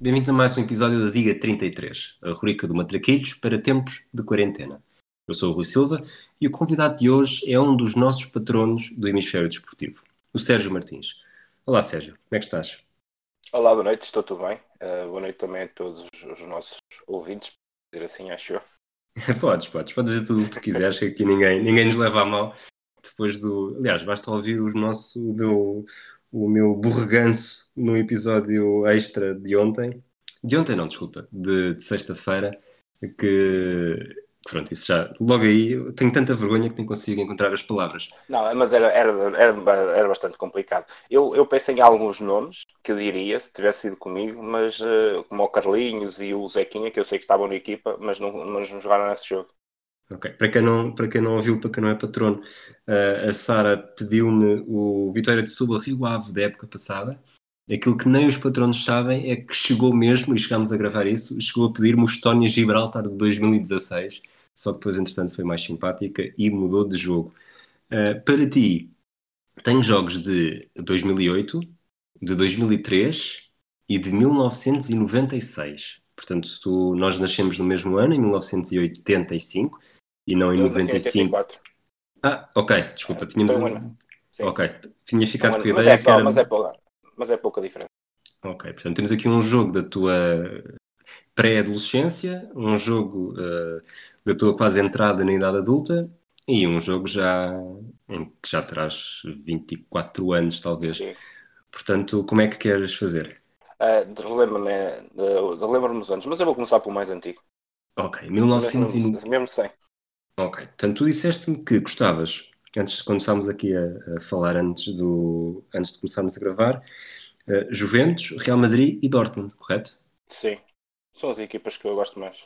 Bem-vindos a mais um episódio da Diga 33, a rubrica do Matraquilhos para tempos de quarentena. Eu sou o Rui Silva e o convidado de hoje é um dos nossos patronos do hemisfério desportivo, o Sérgio Martins. Olá Sérgio, como é que estás? Olá, boa noite, estou tudo bem. Uh, boa noite também a todos os nossos ouvintes, dizer assim, acho eu. podes, podes, podes dizer tudo o que tu quiseres, que aqui ninguém, ninguém nos leva a mal. Depois do. Aliás, basta ouvir o nosso, o meu, o meu borreganço no episódio extra de ontem. De ontem, não, desculpa, de, de sexta-feira, que pronto, isso já, logo aí, eu tenho tanta vergonha que nem consigo encontrar as palavras. Não, mas era, era, era, era bastante complicado. Eu, eu pensei em alguns nomes que eu diria, se tivesse sido comigo, mas uh, como o Carlinhos e o Zequinha, que eu sei que estavam na equipa, mas não, mas não jogaram nesse jogo. Para quem não, para quem não ouviu, para quem não é patrono, uh, a Sara pediu-me o Vitória de Suba Rio Ave da época passada. Aquilo que nem os patronos sabem é que chegou mesmo, e chegámos a gravar isso, chegou a pedir-me o Estónia Gibraltar de 2016 só que depois, entretanto, foi mais simpática e mudou de jogo. Uh, para ti, tenho jogos de 2008, de 2003 e de 1996. Portanto, tu, nós nascemos no mesmo ano, em 1985, e não em 95. Ah, ok, desculpa, tínhamos. Um... Ok, tinha ficado com a ideia mas é, que era. Mas é, pouca, mas é pouca diferença. Ok, portanto, temos aqui um jogo da tua pré-adolescência, um jogo uh, da tua quase entrada na idade adulta e um jogo já em que já terás 24 anos, talvez. Sim. Portanto, como é que queres fazer? Uh, Relembro-me uh, relembro os anos, mas eu vou começar pelo mais antigo. Ok, 1990. Mesmo sem. Ok, portanto, tu disseste-me que gostavas, antes quando estávamos aqui a, a, falar antes, do, antes de começarmos a gravar, uh, Juventus, Real Madrid e Dortmund, correto? Sim. São as equipas que eu gosto mais.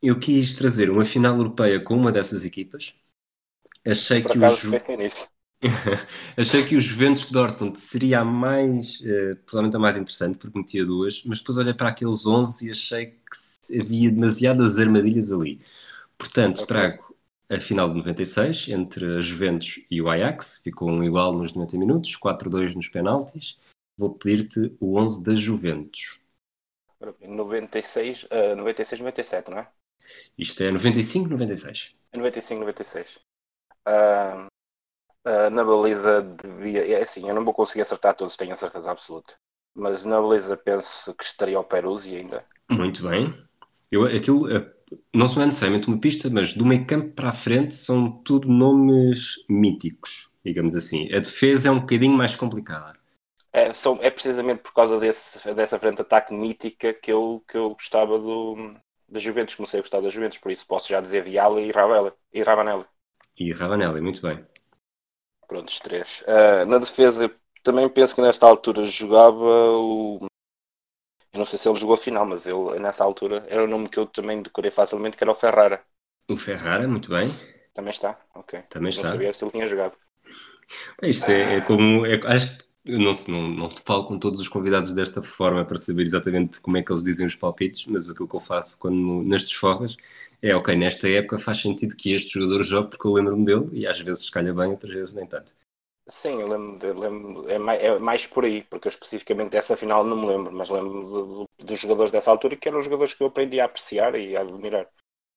Eu quis trazer uma final europeia com uma dessas equipas. Achei Por que acaso, os Achei que os Juventus de Dortmund seria a mais, uh, provavelmente a mais interessante, porque metia duas, mas depois olhei para aqueles 11 e achei que havia demasiadas armadilhas ali. Portanto, okay. trago a final de 96 entre a Juventus e o Ajax, ficou um igual nos 90 minutos, 4-2 nos penaltis. Vou pedir-te o 11 da Juventus. 96, uh, 96, 97, não é? Isto é 95, 96. É 95, 96. Uh, uh, na baliza devia. É assim, eu não vou conseguir acertar todos, tenho a certeza absoluta. Mas na baliza penso que estaria o Peruzzi ainda. Muito bem. Eu, aquilo, não são necessariamente uma pista, mas do meio campo para a frente são tudo nomes míticos, digamos assim. A defesa é um bocadinho mais complicada é, são, é precisamente por causa desse, dessa frente de ataque mítica que eu, que eu gostava do, da Juventus, comecei a gostar da Juventus, por isso posso já dizer Viala e, Ravella, e Ravanelli. E Ravanelli, muito bem. Pronto, os três. Uh, na defesa, também penso que nesta altura jogava o. Eu não sei se ele jogou a final, mas ele nessa altura era o nome que eu também decorei facilmente, que era o Ferrara. O Ferrara, muito bem. Também está, ok. Também está. Não sabia se ele tinha jogado. Isto é, é como. É, acho não, não, não falo com todos os convidados desta forma para saber exatamente como é que eles dizem os palpites, mas aquilo que eu faço quando nestes forras é ok, nesta época faz sentido que este jogador jogue porque eu lembro-me dele e às vezes calha bem, outras vezes nem tanto. Sim, eu lembro, lembro é, mais, é, mais, por aí, porque eu especificamente dessa final não me lembro, mas lembro dos jogadores dessa altura que eram os jogadores que eu aprendi a apreciar e a admirar.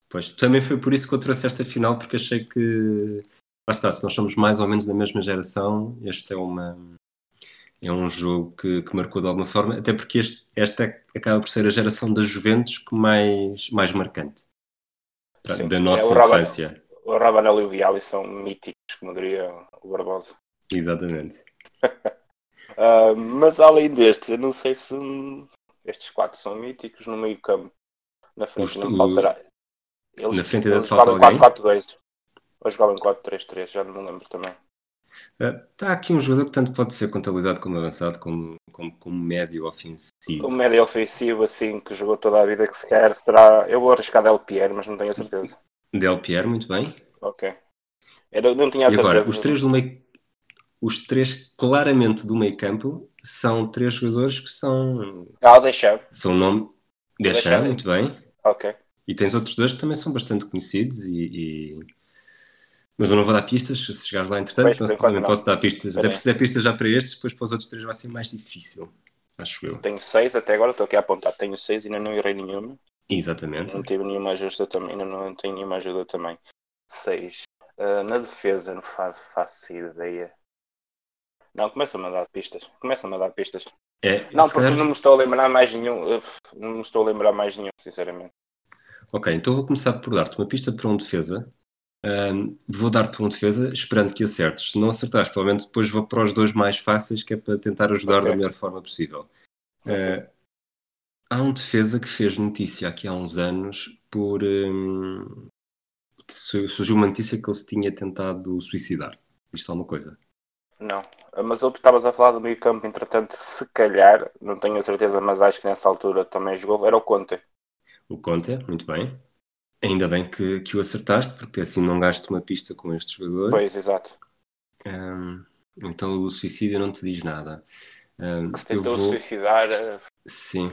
Pois, também foi por isso que eu trouxe esta final, porque achei que, lá está, se nós somos mais ou menos da mesma geração, esta é uma, é um jogo que, que, marcou de alguma forma, até porque este, esta acaba por ser a geração da Juventus que mais, mais marcante Sim, da nossa é, o infância. o Rabanel e o Viali são míticos, como diria o Barbosa. Exatamente. uh, mas além destes, eu não sei se estes quatro são míticos no meio campo. Na frente não faltará. Eles, na frente falta alguém? 4-4-2. Ou jogavam em 4-3-3, já não me lembro também. Está aqui um jogador que tanto pode ser contabilizado como avançado, como, como, como médio ofensivo. Como médio ofensivo, assim, que jogou toda a vida que se quer, será. Eu vou arriscar Del Pierre, mas não tenho a certeza. Del Pierre, muito bem. Ok. Eu não tinha a certeza. Agora, os três do meio. Os três claramente do meio campo são três jogadores que são. Ah, deixar. São nome. Deixar, muito bem. Ok. E tens outros dois que também são bastante conhecidos e, e mas eu não vou dar pistas, se chegares lá entretanto, pois, não, posso dar pistas. Até porque se der pistas já para estes, depois para os outros três vai ser mais difícil. acho eu. Tenho seis até agora, estou aqui a apontar. Tenho seis e ainda não errei nenhuma. Exatamente. Não tive nenhuma ajuda também, ainda não tenho nenhuma ajuda também. Seis. Uh, na defesa, não faço, faço ideia. Não, começa a mandar pistas. Começa a mandar pistas. É, não, porque calhar- não me estou a lembrar mais nenhum. uh, Não me estou a lembrar mais nenhum, sinceramente. Ok, então vou começar por dar-te uma pista para um defesa. Ahm, vou dar-te um defesa esperando que acertes. Se não acertares, provavelmente depois vou para os dois mais fáceis, que é para tentar ajudar Ok. da melhor forma possível. Ah, há um defesa que fez notícia aqui há uns anos por. su- surgiu uma notícia que ele se tinha tentado suicidar. Isto é uma coisa. Não. Mas outro estavas a falar do meio campo, entretanto, se calhar, não tenho a certeza, mas acho que nessa altura também jogou, era o Conte. O Conte, muito bem. Ainda bem que, que o acertaste, porque assim não gasto uma pista com este jogador. Pois, exato. Hum, então o suicídio não te diz nada. Que se tentou vou... suicidar. uh, Sim,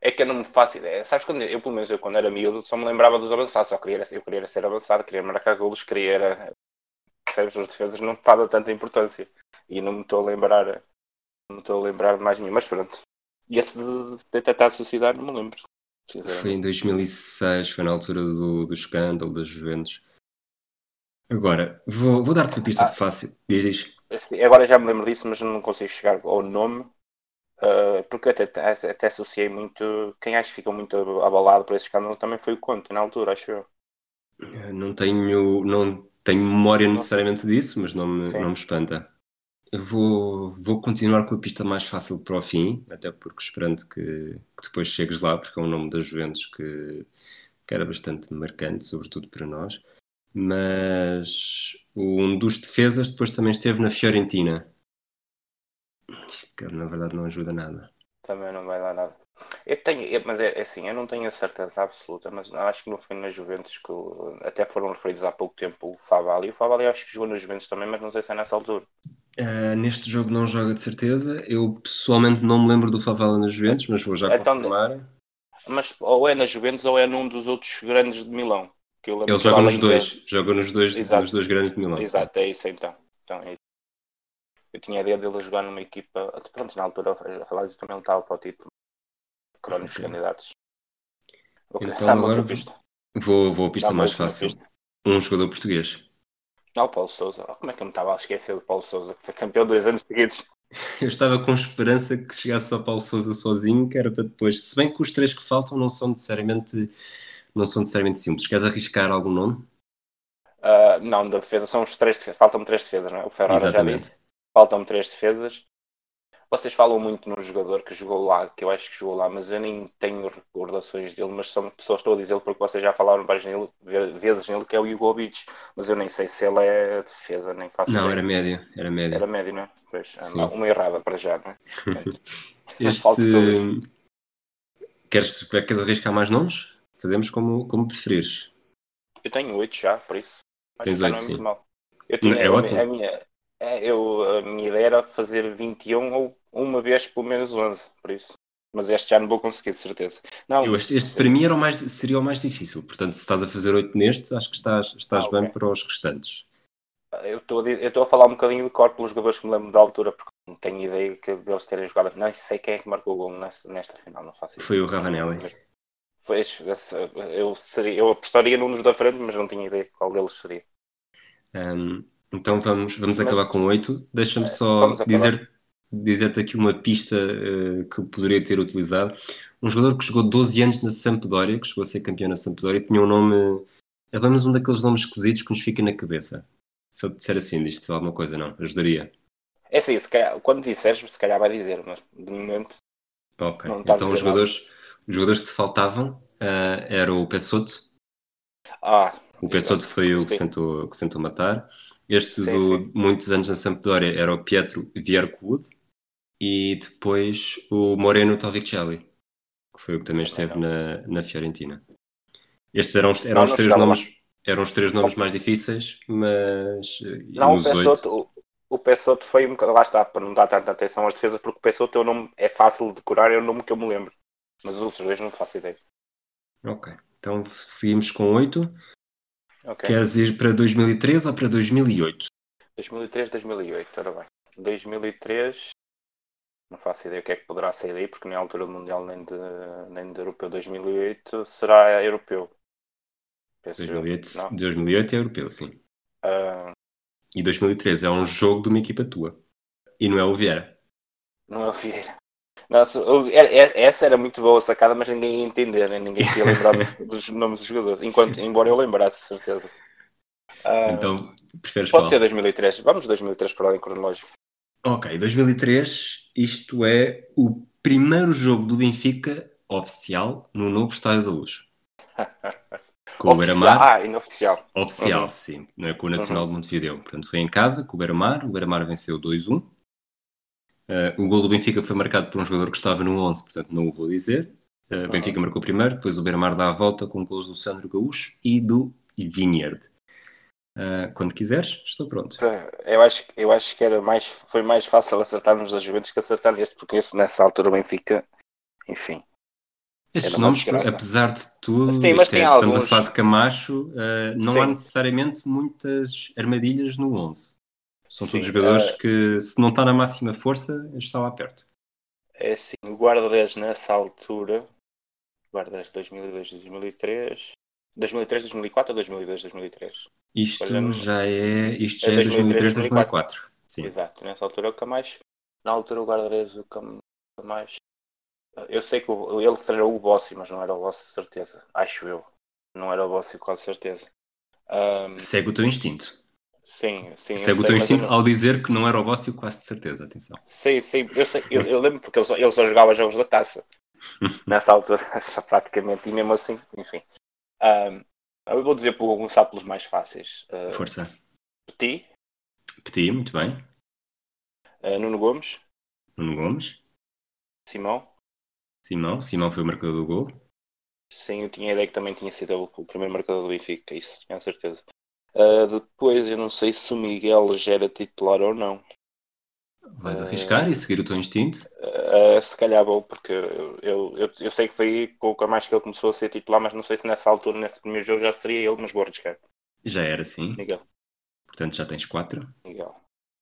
É que eu não me faço ideia. Sabes quando eu, pelo menos eu, quando era miúdo, só me lembrava dos avançados. Só queria, eu queria ser avançado, queria marcar golos, queria. Percebes? Os defesas não dava tanta importância. E não me estou a lembrar. Não estou a lembrar de mais nenhum. Mas pronto. E esse de, de tentar suicidar, não me lembro. foi em 2006, foi na altura do, do escândalo das Juventus. Agora, vou, vou dar-te uma pista Ah. fácil. Diz, diz. Esse- Agora já me lembro disso, mas não consigo chegar ao nome. uh, porque até, até, associei muito. Quem acho que ficou muito abalado por esse escândalo também foi o Conte, na altura, acho eu. Não tenho, não tenho memória necessariamente disso, mas não me, Sim. não me espanta. Eu vou, vou continuar com a pista mais fácil para o fim, até porque esperando que, que depois chegues lá, porque é um nome das Juventus que, que era bastante marcante, sobretudo para nós. Mas um dos defesas depois também esteve na Fiorentina. Isto, na verdade, não ajuda nada. Também não vai dar nada. Eu tenho, mas é, é assim, eu não tenho a certeza absoluta, mas acho que não foi na Juventus que até foram referidos há pouco tempo o Favali. O Favali acho que jogou na Juventus também, mas não sei se é nessa altura. Ah, neste jogo não joga de certeza. Eu pessoalmente não me lembro do Favela nas Juventus, mas vou já Então, confirmar. Mas ou é na Juventus ou é num dos outros grandes de Milão. Que eu Ele joga nos de- dois, joga nos dois, Exato. nos dois grandes de Milão. Exato, é isso então. então é... Eu tinha a ideia dele jogar numa equipa. Pronto, na altura a falar disso também ele estava para o título. Crónicos Ok. candidatos. Então dá-me agora pista. Vou, vou a pista Dá-me mais fácil. pista. Um jogador português. Não, o Paulo Souza. Como é que eu me estava a esquecer do Paulo Souza, que foi campeão dois anos seguidos? Eu estava com esperança que chegasse só Paulo Souza sozinho, que era para depois. Se bem que os três que faltam não são necessariamente, não são necessariamente simples. Queres arriscar algum nome? Ah, não, da defesa são os três defesas. Faltam-me três defesas, não é? O Ferrara já Exatamente. disse. Faltam-me três defesas. Vocês falam muito no jogador que jogou lá, que eu acho que jogou lá, mas eu nem tenho recordações dele, mas só, só estou a dizê-lo porque vocês já falaram várias nele, ve- vezes nele, que é o Jugovic, mas eu nem sei se ele é defesa, nem faço Não, ideia. era médio. Era médio. Era médio, não é? Pois, Sim. uma, errada para já, não é? Este... Queres, queres arriscar mais nomes? Fazemos como, como preferires. Eu tenho oito já, por isso. Acho Tens oito, é sim. mal. Eu É tinha, a, ótimo. a minha, é, eu, a minha ideia era fazer 21 ou uma vez pelo menos 11, por isso. Mas este já não vou conseguir, de certeza. Não, Eu, este, este para mim era o mais, seria o mais difícil. Portanto, se estás a fazer oito neste, acho que estás, estás Ah, bem ok. para os restantes. eu estou a, dizer- eu estou a falar um bocadinho de cor pelos jogadores que me lembro da altura, porque não tenho ideia que deles terem jogado. Não sei quem é que marcou o gol nesta, nesta final, não faço. Foi o Ravanelli. Foi eu, seria, eu apostaria num dos da frente, mas não tinha ideia qual deles seria. Um, então vamos, vamos Mas- acabar com oito. Deixa-me só vamos acabar. dizer, dizer-te aqui uma pista eh, que poderia ter utilizado. Um jogador que jogou 12 anos na Sampdoria, que chegou a ser campeão na Sampdoria, tinha um nome. É pelo menos um daqueles nomes esquisitos que nos fica na cabeça. Se eu te disser assim, diz-te alguma coisa, não? Ajudaria. É assim, se calhar, quando disseres, se calhar vai dizer, mas de momento Ok. Então os nada. jogadores, os jogadores que te faltavam eh, era o Pessoto. Ah, O Pessoto foi o que Sim. sentou, que sentou matar. Este Sim, do sim. muitos anos na Sampdoria era o Pietro Viercoud e depois o Moreno Torricelli, que foi o que também esteve na, na Fiorentina. Estes eram, os- eram Não, os três lá. nomes, eram os três nomes mais difíceis, mas não, o Pessoto, o, o Pessoto foi um bocado, lá está, para não dar tanta atenção às defesas, porque o Pessoto é, o nome, é fácil de decorar, é o nome que eu me lembro. Mas os outros dois não faço ideia. Ok. Então seguimos com oito. Ok. Queres ir para 2003 ou para 2008? 2003, 2008, ora bem. 2003, não faço ideia o que é que poderá sair daí, porque nem a altura do Mundial nem de, nem de Europeu 2008 será europeu. 2008, 2008 é europeu, sim. Uh... E 2013 é um jogo de uma equipa tua. E não é o Vieira. Não é o Vieira. Nossa, essa era muito boa sacada, mas ninguém ia entender, né? ninguém ia lembrar dos nomes dos jogadores, enquanto, embora eu lembrasse, certeza. Uh, então, preferes Pode qual? ser 2003. Vamos 2003 para ordem cronológico. Ok, 2003, isto é o primeiro jogo do Benfica oficial no novo Estádio da Luz. Com o Beira-Mar. Ah, inoficial. Oficial, uhum. sim. Não é com o Nacional uhum. de Montevideo. Portanto, foi em casa, com o Beira-Mar. O Beira-Mar venceu 2-1. Uh, o gol do Benfica foi marcado por um jogador que estava no 11, portanto não o vou dizer. Uh, uhum. Benfica marcou primeiro, depois o Beira-Mar dá a volta com gols do Sandro Gaúcho e do Vineyard. Uh, quando quiseres, estou pronto. Eu acho, eu acho que era mais, foi mais fácil acertarmos das Juventus que acertar neste, porque esse, nessa altura o Benfica, enfim. Estes nomes, apesar de tudo, Sim, mas é, estamos alguns... a falar de Camacho, uh, não Sim. há necessariamente muitas armadilhas no 11. São Sim, todos jogadores uh... que, se não está na máxima força, está lá perto. É assim, o guarda-redes nessa altura, guarda-redes 2002, 2003, 2003, 2004 ou 2002, 2003? Isto já é. Isto já é, 2003, 2004. Sim. Exato, nessa altura é o Camacho. Na altura o guarda-redes, o Camacho. Eu sei que ele treinou o Bossi, mas não era o Bossi, certeza. Acho eu. Não era o Bossi, com certeza. Um... Segue o teu instinto. Sim, sim. Segue o teu instinto ao dizer que não era o Bossi, quase de certeza, atenção. Sim, sim. Eu, sei, eu, eu lembro porque ele só, ele só jogava jogos da taça. Nessa altura, praticamente. E mesmo assim, enfim. Um, eu vou dizer por começar pelos mais fáceis. Uh, Força. Petit. Petit, muito bem. Uh, Nuno Gomes. Nuno Gomes. Simão. Simão. Simão foi o marcador do gol. Sim, eu tinha a ideia que também tinha sido o primeiro marcador do Benfica, isso tinha certeza. Uh, depois, eu não sei se o Miguel já era titular ou não. Vais arriscar e seguir o teu instinto? Uh, se calhar vou, porque eu, eu, eu, sei que foi com o mais que ele começou a ser titular, mas não sei se nessa altura, nesse primeiro jogo, já seria ele, mas vou arriscar. Já era sim. Miguel. Portanto, já tens quatro. Miguel.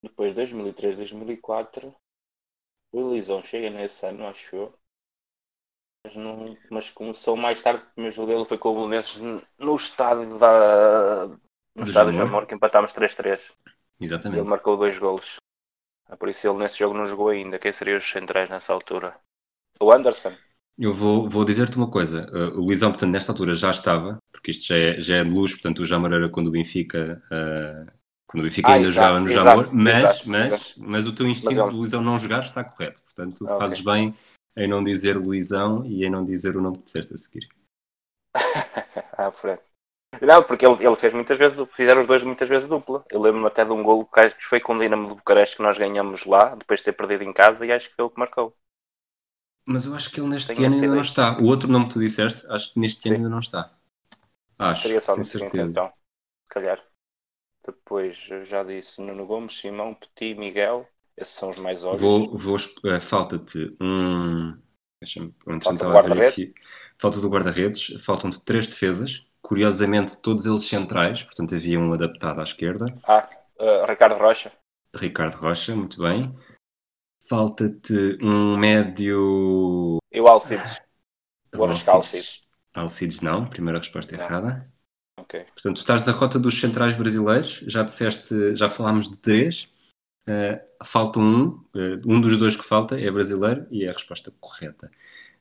Depois, 2003, 2004, o Elisão chega nesse ano, acho eu. Mas, não, mas começou mais tarde, o primeiro jogo dele foi com o Belenenses no estádio da. No estádio Jamor, que empatámos 3-3. Exatamente. Ele marcou dois golos. É por isso ele nesse jogo não jogou ainda. Quem seriam os centrais nessa altura? O Anderson. Eu vou, vou dizer-te uma coisa. Uh, o Luizão, portanto, nesta altura já estava, porque isto já é, já é de luz, portanto, o Jamor era quando o Benfica. Uh, quando o Benfica ah, ainda exato, jogava no Jamor, mas, exato, mas, exato. mas o teu instinto de Luizão não jogar está correto. Portanto, okay. fazes bem em não dizer Luizão e em não dizer o nome que disseste a seguir. ah, pronto. Não, porque ele, ele fez muitas vezes, fizeram os dois muitas vezes dupla. Eu lembro-me até de um golo que foi com o Dinamo de Bucareste que nós ganhamos lá, depois de ter perdido em casa, e acho que foi ele que marcou. Mas eu acho que ele neste Tenho ano ainda não está. O outro nome que tu disseste, acho que neste Sim. ano ainda não está. Acho, Seria só sem certeza. então, se calhar. Depois, já disse Nuno Gomes, Simão, Petit, Miguel. Esses são os mais óbvios. Vou, vou, uh, Falta-te um... Deixa-me Falta, do aqui. Falta do guarda-redes. Faltam-te três defesas curiosamente todos eles centrais, portanto havia um adaptado à esquerda. Ah, uh, Ricardo Rocha. Ricardo Rocha, muito bem. Falta-te um médio. E o Alcides. O Alcides. Alcides não, primeira resposta não. errada. Ok. Portanto, tu estás na rota dos centrais brasileiros, já disseste, já falámos de três. Uh, falta um, uh, um dos dois que falta é brasileiro e é a resposta correta.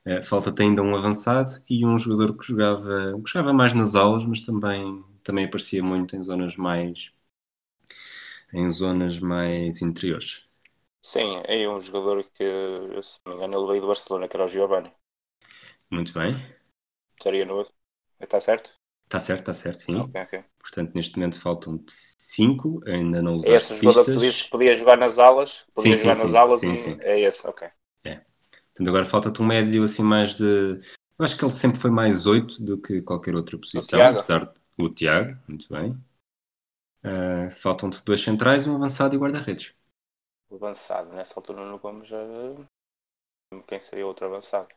Uh, Falta-te ainda um avançado e um jogador que jogava, que jogava mais nas aulas, mas também, também aparecia muito em zonas mais em zonas mais interiores. Sim, é um jogador que, se não me engano, ele veio do Barcelona, que era o Giovanni. Muito bem. Estaria no outro. Está certo? Está certo, está certo, sim. Okay, okay. Portanto, neste momento faltam cinco, ainda não usaste Esse jogador pistas. que podia jogar nas alas? Podia sim, jogar sim, nas sim. alas sim, sim. é esse, ok. Portanto, agora falta-te um médio assim mais de. Eu acho que ele sempre foi mais 8 do que qualquer outra posição, o apesar de o Tiago, muito bem. Uh, Faltam-te dois centrais, um avançado e guarda-redes. O avançado, nessa altura no Gomes já. Quem seria outro avançado?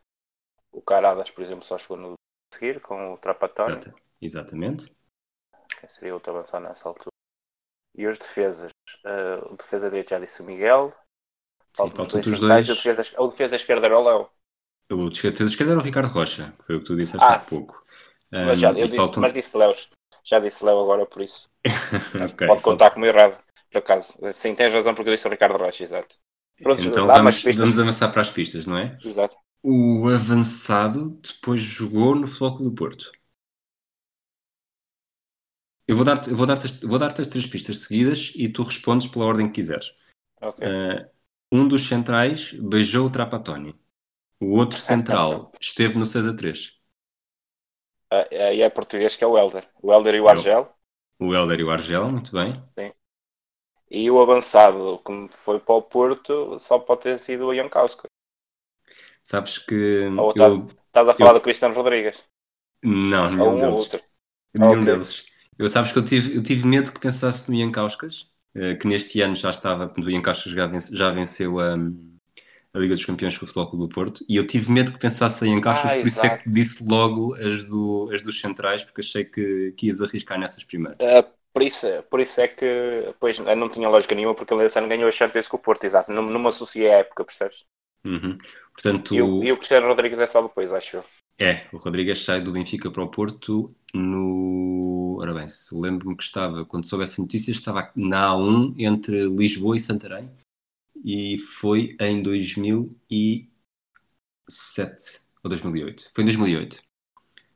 O Caradas, por exemplo, só chegou no seguir com o Trapatónio. Exato. Exatamente. Quem seria outro avançado nessa altura? E os defesas? Uh, o defesa direito já disse o Miguel. Sim, Faltam os dois. O defesa, o defesa esquerda era o Léo. O defesa esquerda era o Ricardo Rocha, que foi o que tu disseste Ah, há pouco. Mas, já, eu disse, faltam- mas disse Léo. Já disse Léo agora por isso. Ok, Pode contar como errado, por acaso. Sim, tens razão porque eu disse o Ricardo Rocha, exato. Pronto, Então vamos, vamos avançar para as pistas, não é? Exato. O avançado depois jogou no Clube do Porto. Eu vou dar-te vou dar as, vou dar as três pistas seguidas e tu respondes pela ordem que quiseres. Ok. Uh, um dos centrais beijou o Trapattoni. O outro central esteve no 6 a 3. Ah, Aí é português que é o Helder. O Helder e o Argel. O Helder e o Argel, muito bem. E o avançado, que foi para o Porto, só pode ter sido o Jankowski. Sabes que Ou estás, eu... estás a falar eu- do Cristiano Rodrigues? Não, Ou nenhum um ou deles. outro. Nenhum Ok. deles. Eu sabes que eu tive, eu tive medo que pensasse no Ian Kauskas, eh, que neste ano já estava, portanto, o Ian Kauskas já, vence- já venceu a, a Liga dos Campeões com o Futebol Clube do Porto, e eu tive medo que pensasse em Kauskas, Ah, por isso é exato. que disse logo as, do, as dos centrais, porque achei que, que ias arriscar nessas primeiras. Ah, por, isso, por isso é que pois, não tinha lógica nenhuma, porque ele esse ano ganhou a Champions com o Porto, exato. Não, não me associei à época, percebes? Uhum. Portanto, E, o, e o Cristiano Rodrigues é só depois, acho eu. é, o Rodrigues sai do Benfica para o Porto no... Ora bem, se lembro-me que estava, quando soube essa notícia, estava na A1 entre Lisboa e Santarém, e foi em 2007 ou 2008. Foi em 2008.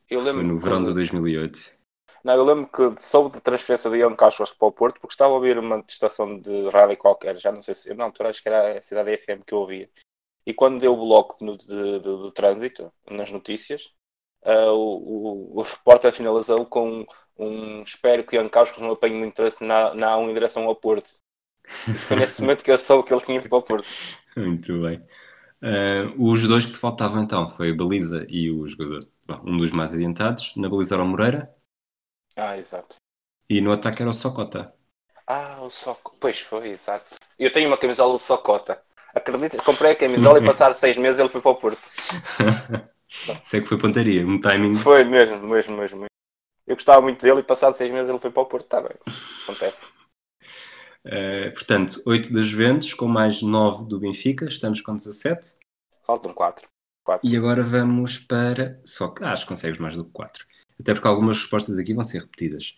Eu Foi lembro no que- verão de 2008. Não, eu lembro que soube de transferência de Ian Castro para o Porto porque estava a ouvir uma estação de rádio qualquer, já não sei se, na altura acho que era a Cidade FM que eu ouvia. E quando deu o bloco no- de- de- do trânsito, nas notícias, ah, o, o, o repórter finalizou com um espero que o Castro não apanhe muito trânsito na, na A1 em direção ao Porto. E foi nesse momento que eu soube que ele tinha ido para o Porto. Muito bem. Ah, os dois que te faltavam então foi a Baliza e o jogador, bom, um dos mais adiantados. Na Baliza era o Moreira Ah, exato. e no ataque era o Socota. Ah, o Soco. Pois foi, exato. Eu tenho uma camisola do Socota. Acredita? Comprei a camisola e passado seis meses ele foi para o Porto. Sei é que foi pontaria, um timing. Foi mesmo, mesmo, mesmo. Eu gostava muito dele e passado seis meses ele foi para o Porto. Está bem, acontece. Ah, portanto, 8 das Juventus com mais 9 do Benfica, estamos com 17. Faltam quatro. quatro. E agora vamos para. Só que ah, acho que consegues mais do que 4. Até porque algumas respostas aqui vão ser repetidas.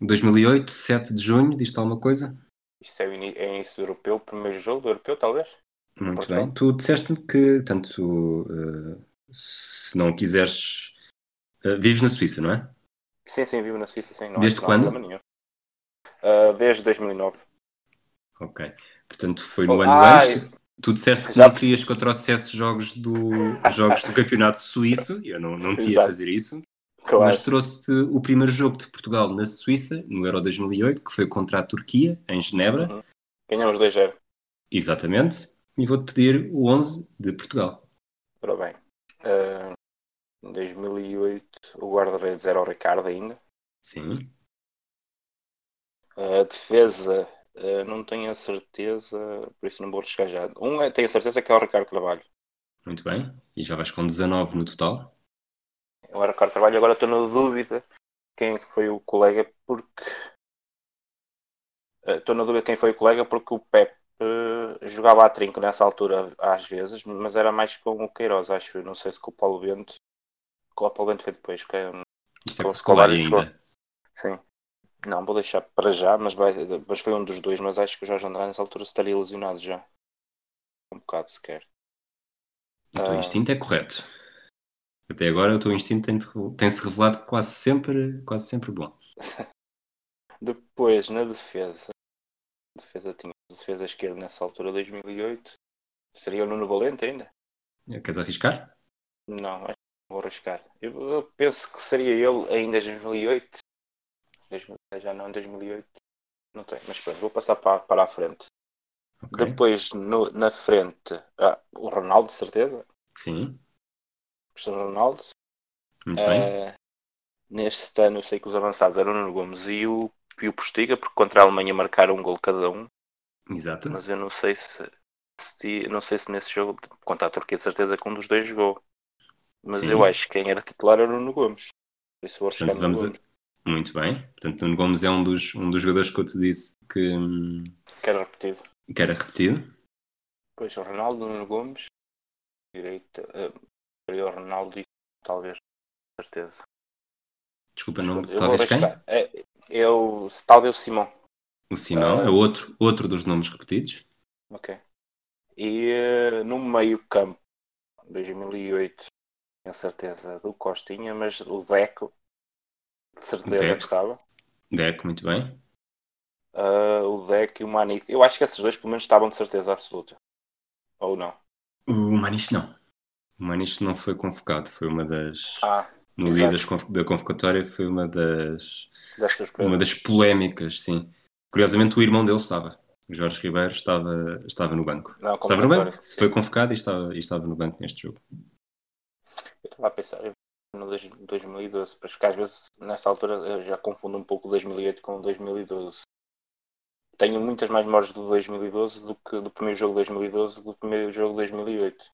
2008, 7 de junho, diz-te alguma coisa? Isto é é início europeu, primeiro jogo do europeu, talvez? Muito Portugal. bem. Tu disseste-me que, tanto, eh, se não quiseres. eh, vives na Suíça, não é? Sim, sim, vivo na Suíça, sim. Não, Desde há quando? Ah, desde 2009. Ok. Portanto, foi no Oh, ano ai, antes. Tu, tu disseste que não querias que eu trouxesse jogos do, jogos do campeonato suíço. Eu não, não te ia Exato. fazer isso. Claro. Mas trouxe-te o primeiro jogo de Portugal na Suíça, no Euro 2008, que foi contra a Turquia, em Genebra. Uhum. Ganhamos 2-0. Exatamente. E vou-te pedir o 11 de Portugal. Ora bem. Ah, em 2008 o guarda-redes era o Ricardo ainda. Sim. A defesa, eh, não tenho a certeza, por isso não vou arriscar já. Um é- tenho a certeza que é o Ricardo Carvalho. Muito bem. E já vais com 19 no total. É o Ricardo Carvalho, agora estou na dúvida quem foi o colega, porque. Eh, Estou na dúvida quem foi o colega, porque o Pep eh, jogava a trinco nessa altura às vezes, mas era mais com o Queiroz, acho. Não sei se com o Paulo Bento. Com o Paulo Bento foi depois. Que é, Isto é Com o Scolari sim. Não, vou deixar para já, mas, vai, mas foi um dos dois. Mas acho que o Jorge Andrade nessa altura estaria lesionado já. Um bocado sequer. O teu Ah. instinto é correto. Até agora o teu instinto tem-se revelado quase sempre, quase sempre bom. Depois, na defesa, defesa tinha defesa esquerda nessa altura, 2008. Seria o Nuno Valente ainda? Queres arriscar? Não, acho que vou arriscar. Eu, penso que seria ele ainda em 2008. 2010 já não, em 2008. Não tem, mas pronto, vou passar para, para a frente. Ok. Depois, no- na frente, ah, o Ronaldo, de certeza. Sim. Cristiano Ronaldo. Muito bem. Eh, neste ano, eu sei que os avançados eram o Nuno Gomes e o, e o Postiga, porque contra a Alemanha marcaram um gol cada um. Exato. mas eu não sei se, se- não sei se nesse jogo contra a Turquia de certeza que um dos dois jogou mas Sim. eu acho que quem era titular era o Nuno Gomes por isso Portanto, vamos a- Gomes Muito bem. Portanto, Nuno Gomes é um dos, um dos jogadores que eu te disse que, que era repetido que era repetido. Pois, o Ronaldo Nuno Gomes, direita, uh, Ronaldo e talvez, certeza. Desculpa, não, Eu talvez quem? É, eu, talvez o Simão. O Simão, Ah. é outro, outro dos nomes repetidos. Ok. E eh, no meio campo, 2008, tenho certeza do Costinha, mas o Deco, de certeza Deco. que estava. Deco, muito bem. Ah, o Deco e o Manico. Eu acho que esses dois pelo menos estavam de certeza absoluta. Ou não? O Maniche não. O Maniche não foi convocado, foi uma das. Ah, no exato. dia das da convocatória foi uma das, destas uma das polémicas, sim. Curiosamente, o irmão dele estava. O Jorge Ribeiro estava, estava no banco. Não, Estava no banco, se foi convocado e estava, e estava no banco neste jogo. Eu estava a pensar eu- no dois- 2012, porque às vezes nessa altura eu já confundo um pouco o 2008 com o 2012. Tenho muitas mais memórias do 2012 do que do primeiro jogo de 2012 do primeiro jogo de 2008.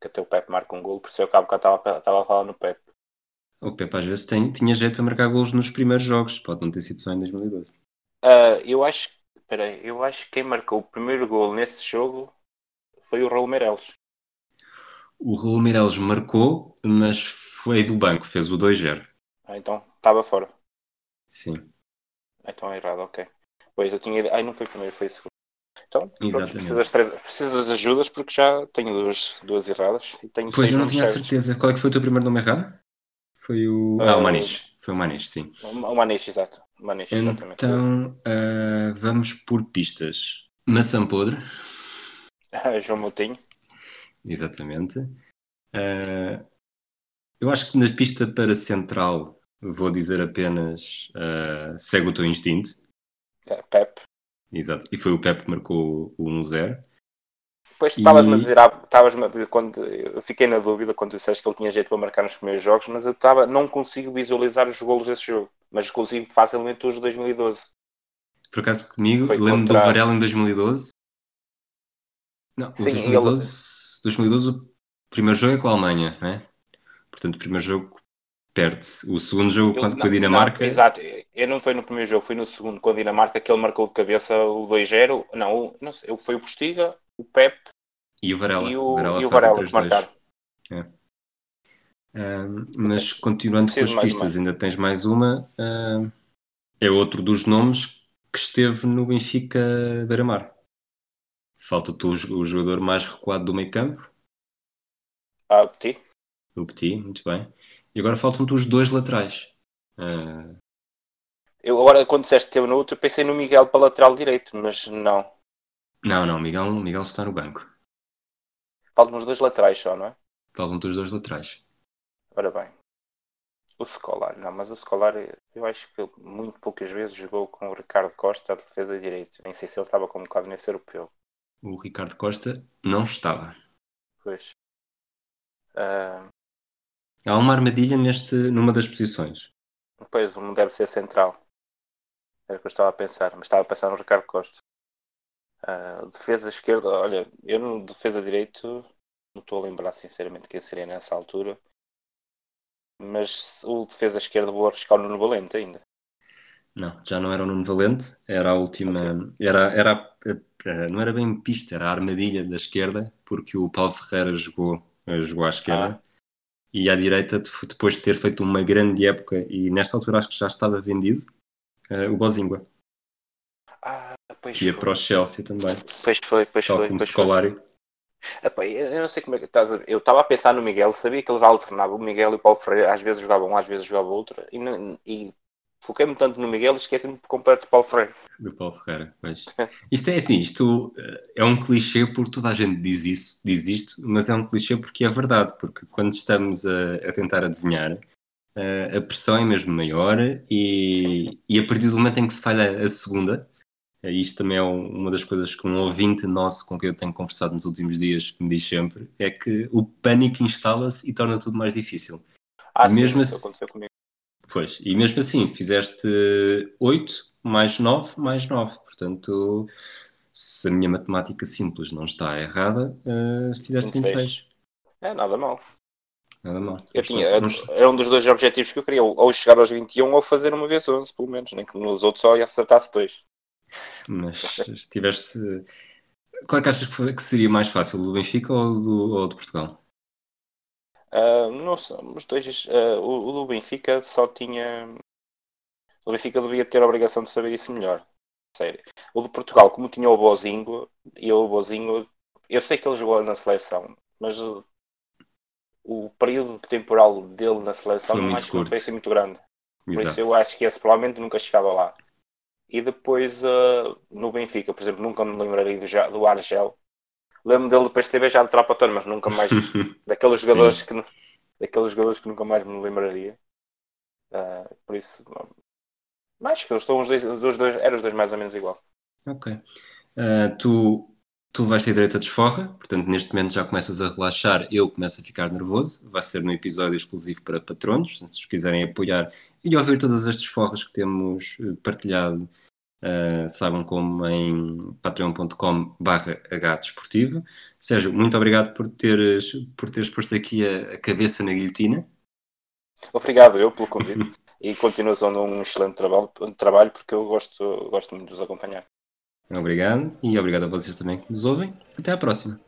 Que até o Pepe marca um gol, por isso eu acabo que estava, estava a falar no Pepe. O Pepe às vezes tem, tinha jeito para marcar golos nos primeiros jogos, pode não ter sido só em 2012. Ah, eu acho, peraí, eu acho que quem marcou o primeiro gol nesse jogo foi o Raul Meireles. O Raul Meireles marcou, mas foi do banco, fez o 2-0. Ah, então estava fora. Sim, Ah, Então é errado, ok. Pois eu tinha. Ai, não foi o primeiro, foi o segundo. Então, pronto, Exatamente. preciso, das três, preciso das ajudas porque já tenho duas, duas erradas e tenho Pois eu não tinha certos. certeza. Qual é que foi o teu primeiro nome errado? Foi o. Ah, Ah, o Maniche. Foi o Maniche, sim. O Maniche, exato. Maniche. Então, ah, vamos por pistas. Maçã podre, João Moutinho. exatamente. Ah, eu acho que na pista para central vou dizer apenas ah, segue o teu instinto. eh, Pep. Exato. E foi o Pepe que marcou o 1-0. Depois tu E- estavas-me a dizer, estavas-me a dizer quando eu fiquei na dúvida quando disseste que ele tinha jeito para marcar nos primeiros jogos, mas eu estava, não consigo visualizar os golos desse jogo, mas consigo facilmente os de 2012. Por acaso comigo, Foi lembro contra- do Varela em 2012. Não, Sim, 2012, 2012 o primeiro jogo é com a Alemanha, não é? Portanto, o primeiro jogo perde-se. O segundo jogo Eu- com a- com não, a Dinamarca. não, exato, eu não foi no primeiro jogo, foi no segundo com a Dinamarca que ele marcou de cabeça o 2-0. Não, não sei, foi o Postiga, o Pep E o Varela. e o, Varela e o Varela que 3-2. marcaram. Ahm, mas continuando com as pistas, ainda tens mais uma. ahm, é outro dos nomes que esteve no Benfica Beira-Mar. Falta-te o, o jogador mais recuado do meio campo, Ah, o Petit. o Petit, muito bem. E agora faltam-te os dois laterais. Ah, Eu agora, quando disseste teve no outro, pensei no Miguel para lateral direito, mas não. Não, não, Miguel, Miguel está no banco. Faltam os dois laterais só, não é? Faltam-te os dois laterais. Ora bem. O Scolar, não, mas o Scolar eu acho que muito poucas vezes jogou com o Ricardo Costa a defesa de direito. Nem sei se ele estava convocado nesse europeu. O Ricardo Costa não estava. Pois. Ah, Há uma armadilha neste, numa das posições. pois, um deve ser central. Era o que eu estava a pensar, mas estava a pensar no Ricardo Costa. Ah, defesa esquerda, olha, eu no defesa direito não estou a lembrar sinceramente quem seria nessa altura. Mas o defesa esquerda vou arriscar o Nuno Valente ainda. Não, já não era o Nuno Valente, era a última. Era, era, a- a- não era bem pista, era a armadilha da esquerda, porque o Paulo Ferreira jogou, eh, jogou à esquerda. E à direita, de- depois de ter feito uma grande época, e nesta altura acho que já estava vendido, eh, o Bozingua, Ah, pois que ia foi. para o Chelsea também, Pois foi, pois tal foi. como Pois foi. Scolari. Eu eu não sei como é que estás a ver. Eu estava a pensar no Miguel, sabia que eles alternavam. O Miguel e o Paulo Freire às vezes jogavam um, às vezes jogavam outra. E, não- e foquei-me tanto no Miguel e esqueci-me por completo do Paulo Freire. Do Paulo Ferreira, pois. Isto é assim, isto eh, é um clichê porque toda a gente diz isso, diz isto, mas é um clichê porque é verdade, porque quando estamos a, a tentar adivinhar, eh, a pressão é mesmo maior e, e a partir do momento em que se falha a segunda, isto também é um- uma das coisas que um ouvinte nosso com quem eu tenho conversado nos últimos dias que me diz sempre, é que o pânico instala-se e torna tudo mais difícil. Ah, E sim, mesmo isso assim- aconteceu comigo. Pois, e mesmo assim, fizeste 8 mais 9 mais 9. Portanto, se a minha matemática simples não está errada, eh, fizeste 26. 26. É, nada mal. Nada mal. Eu tinha, pronto, vamos- era um dos dois objetivos que eu queria, ou ou chegar aos 21 ou fazer uma vez 11, pelo menos. Nem que nos outros só acertasse dois. Mas tiveste. qual é que achas que, foi, que seria mais fácil, do Benfica ou do, ou do Portugal? Uh, não sei, os dois, uh, o, o, do Benfica só tinha. O Benfica devia ter a obrigação de saber isso melhor. Sério. O do Portugal, como tinha o Bozinho, e o Bozinho, eu sei que ele jogou na seleção, mas o período temporal dele na seleção Foi não muito acho que não curto. foi assim muito grande. Por Exato. isso eu acho que esse provavelmente nunca chegava lá. E depois uh, no Benfica, por exemplo, nunca me lembraria do, Ja- do Argel. Lembro dele depois de ter beijado de Trapatório, mas nunca mais daqueles Sim. jogadores que nu- daqueles jogadores que nunca mais me lembraria. Uh, por isso, acho que eles estão os dois, os dois, eram os dois mais ou menos igual. Ok. Uh, tu, tu vais ter direito a desforra, portanto, neste momento já começas a relaxar, eu começo a ficar nervoso. Vai ser num episódio exclusivo para patronos, se os quiserem apoiar e ouvir todas as desforras que temos eh, partilhado, uh, saibam como em patreon.com/barra hdesportivo. Sérgio, muito obrigado por teres, por teres posto aqui a, a cabeça na guilhotina. Obrigado eu pelo convite e continuação de um excelente trabalho, trabalho porque eu gosto, gosto muito de os acompanhar. Obrigado e obrigado a vocês também que nos ouvem. Até à próxima.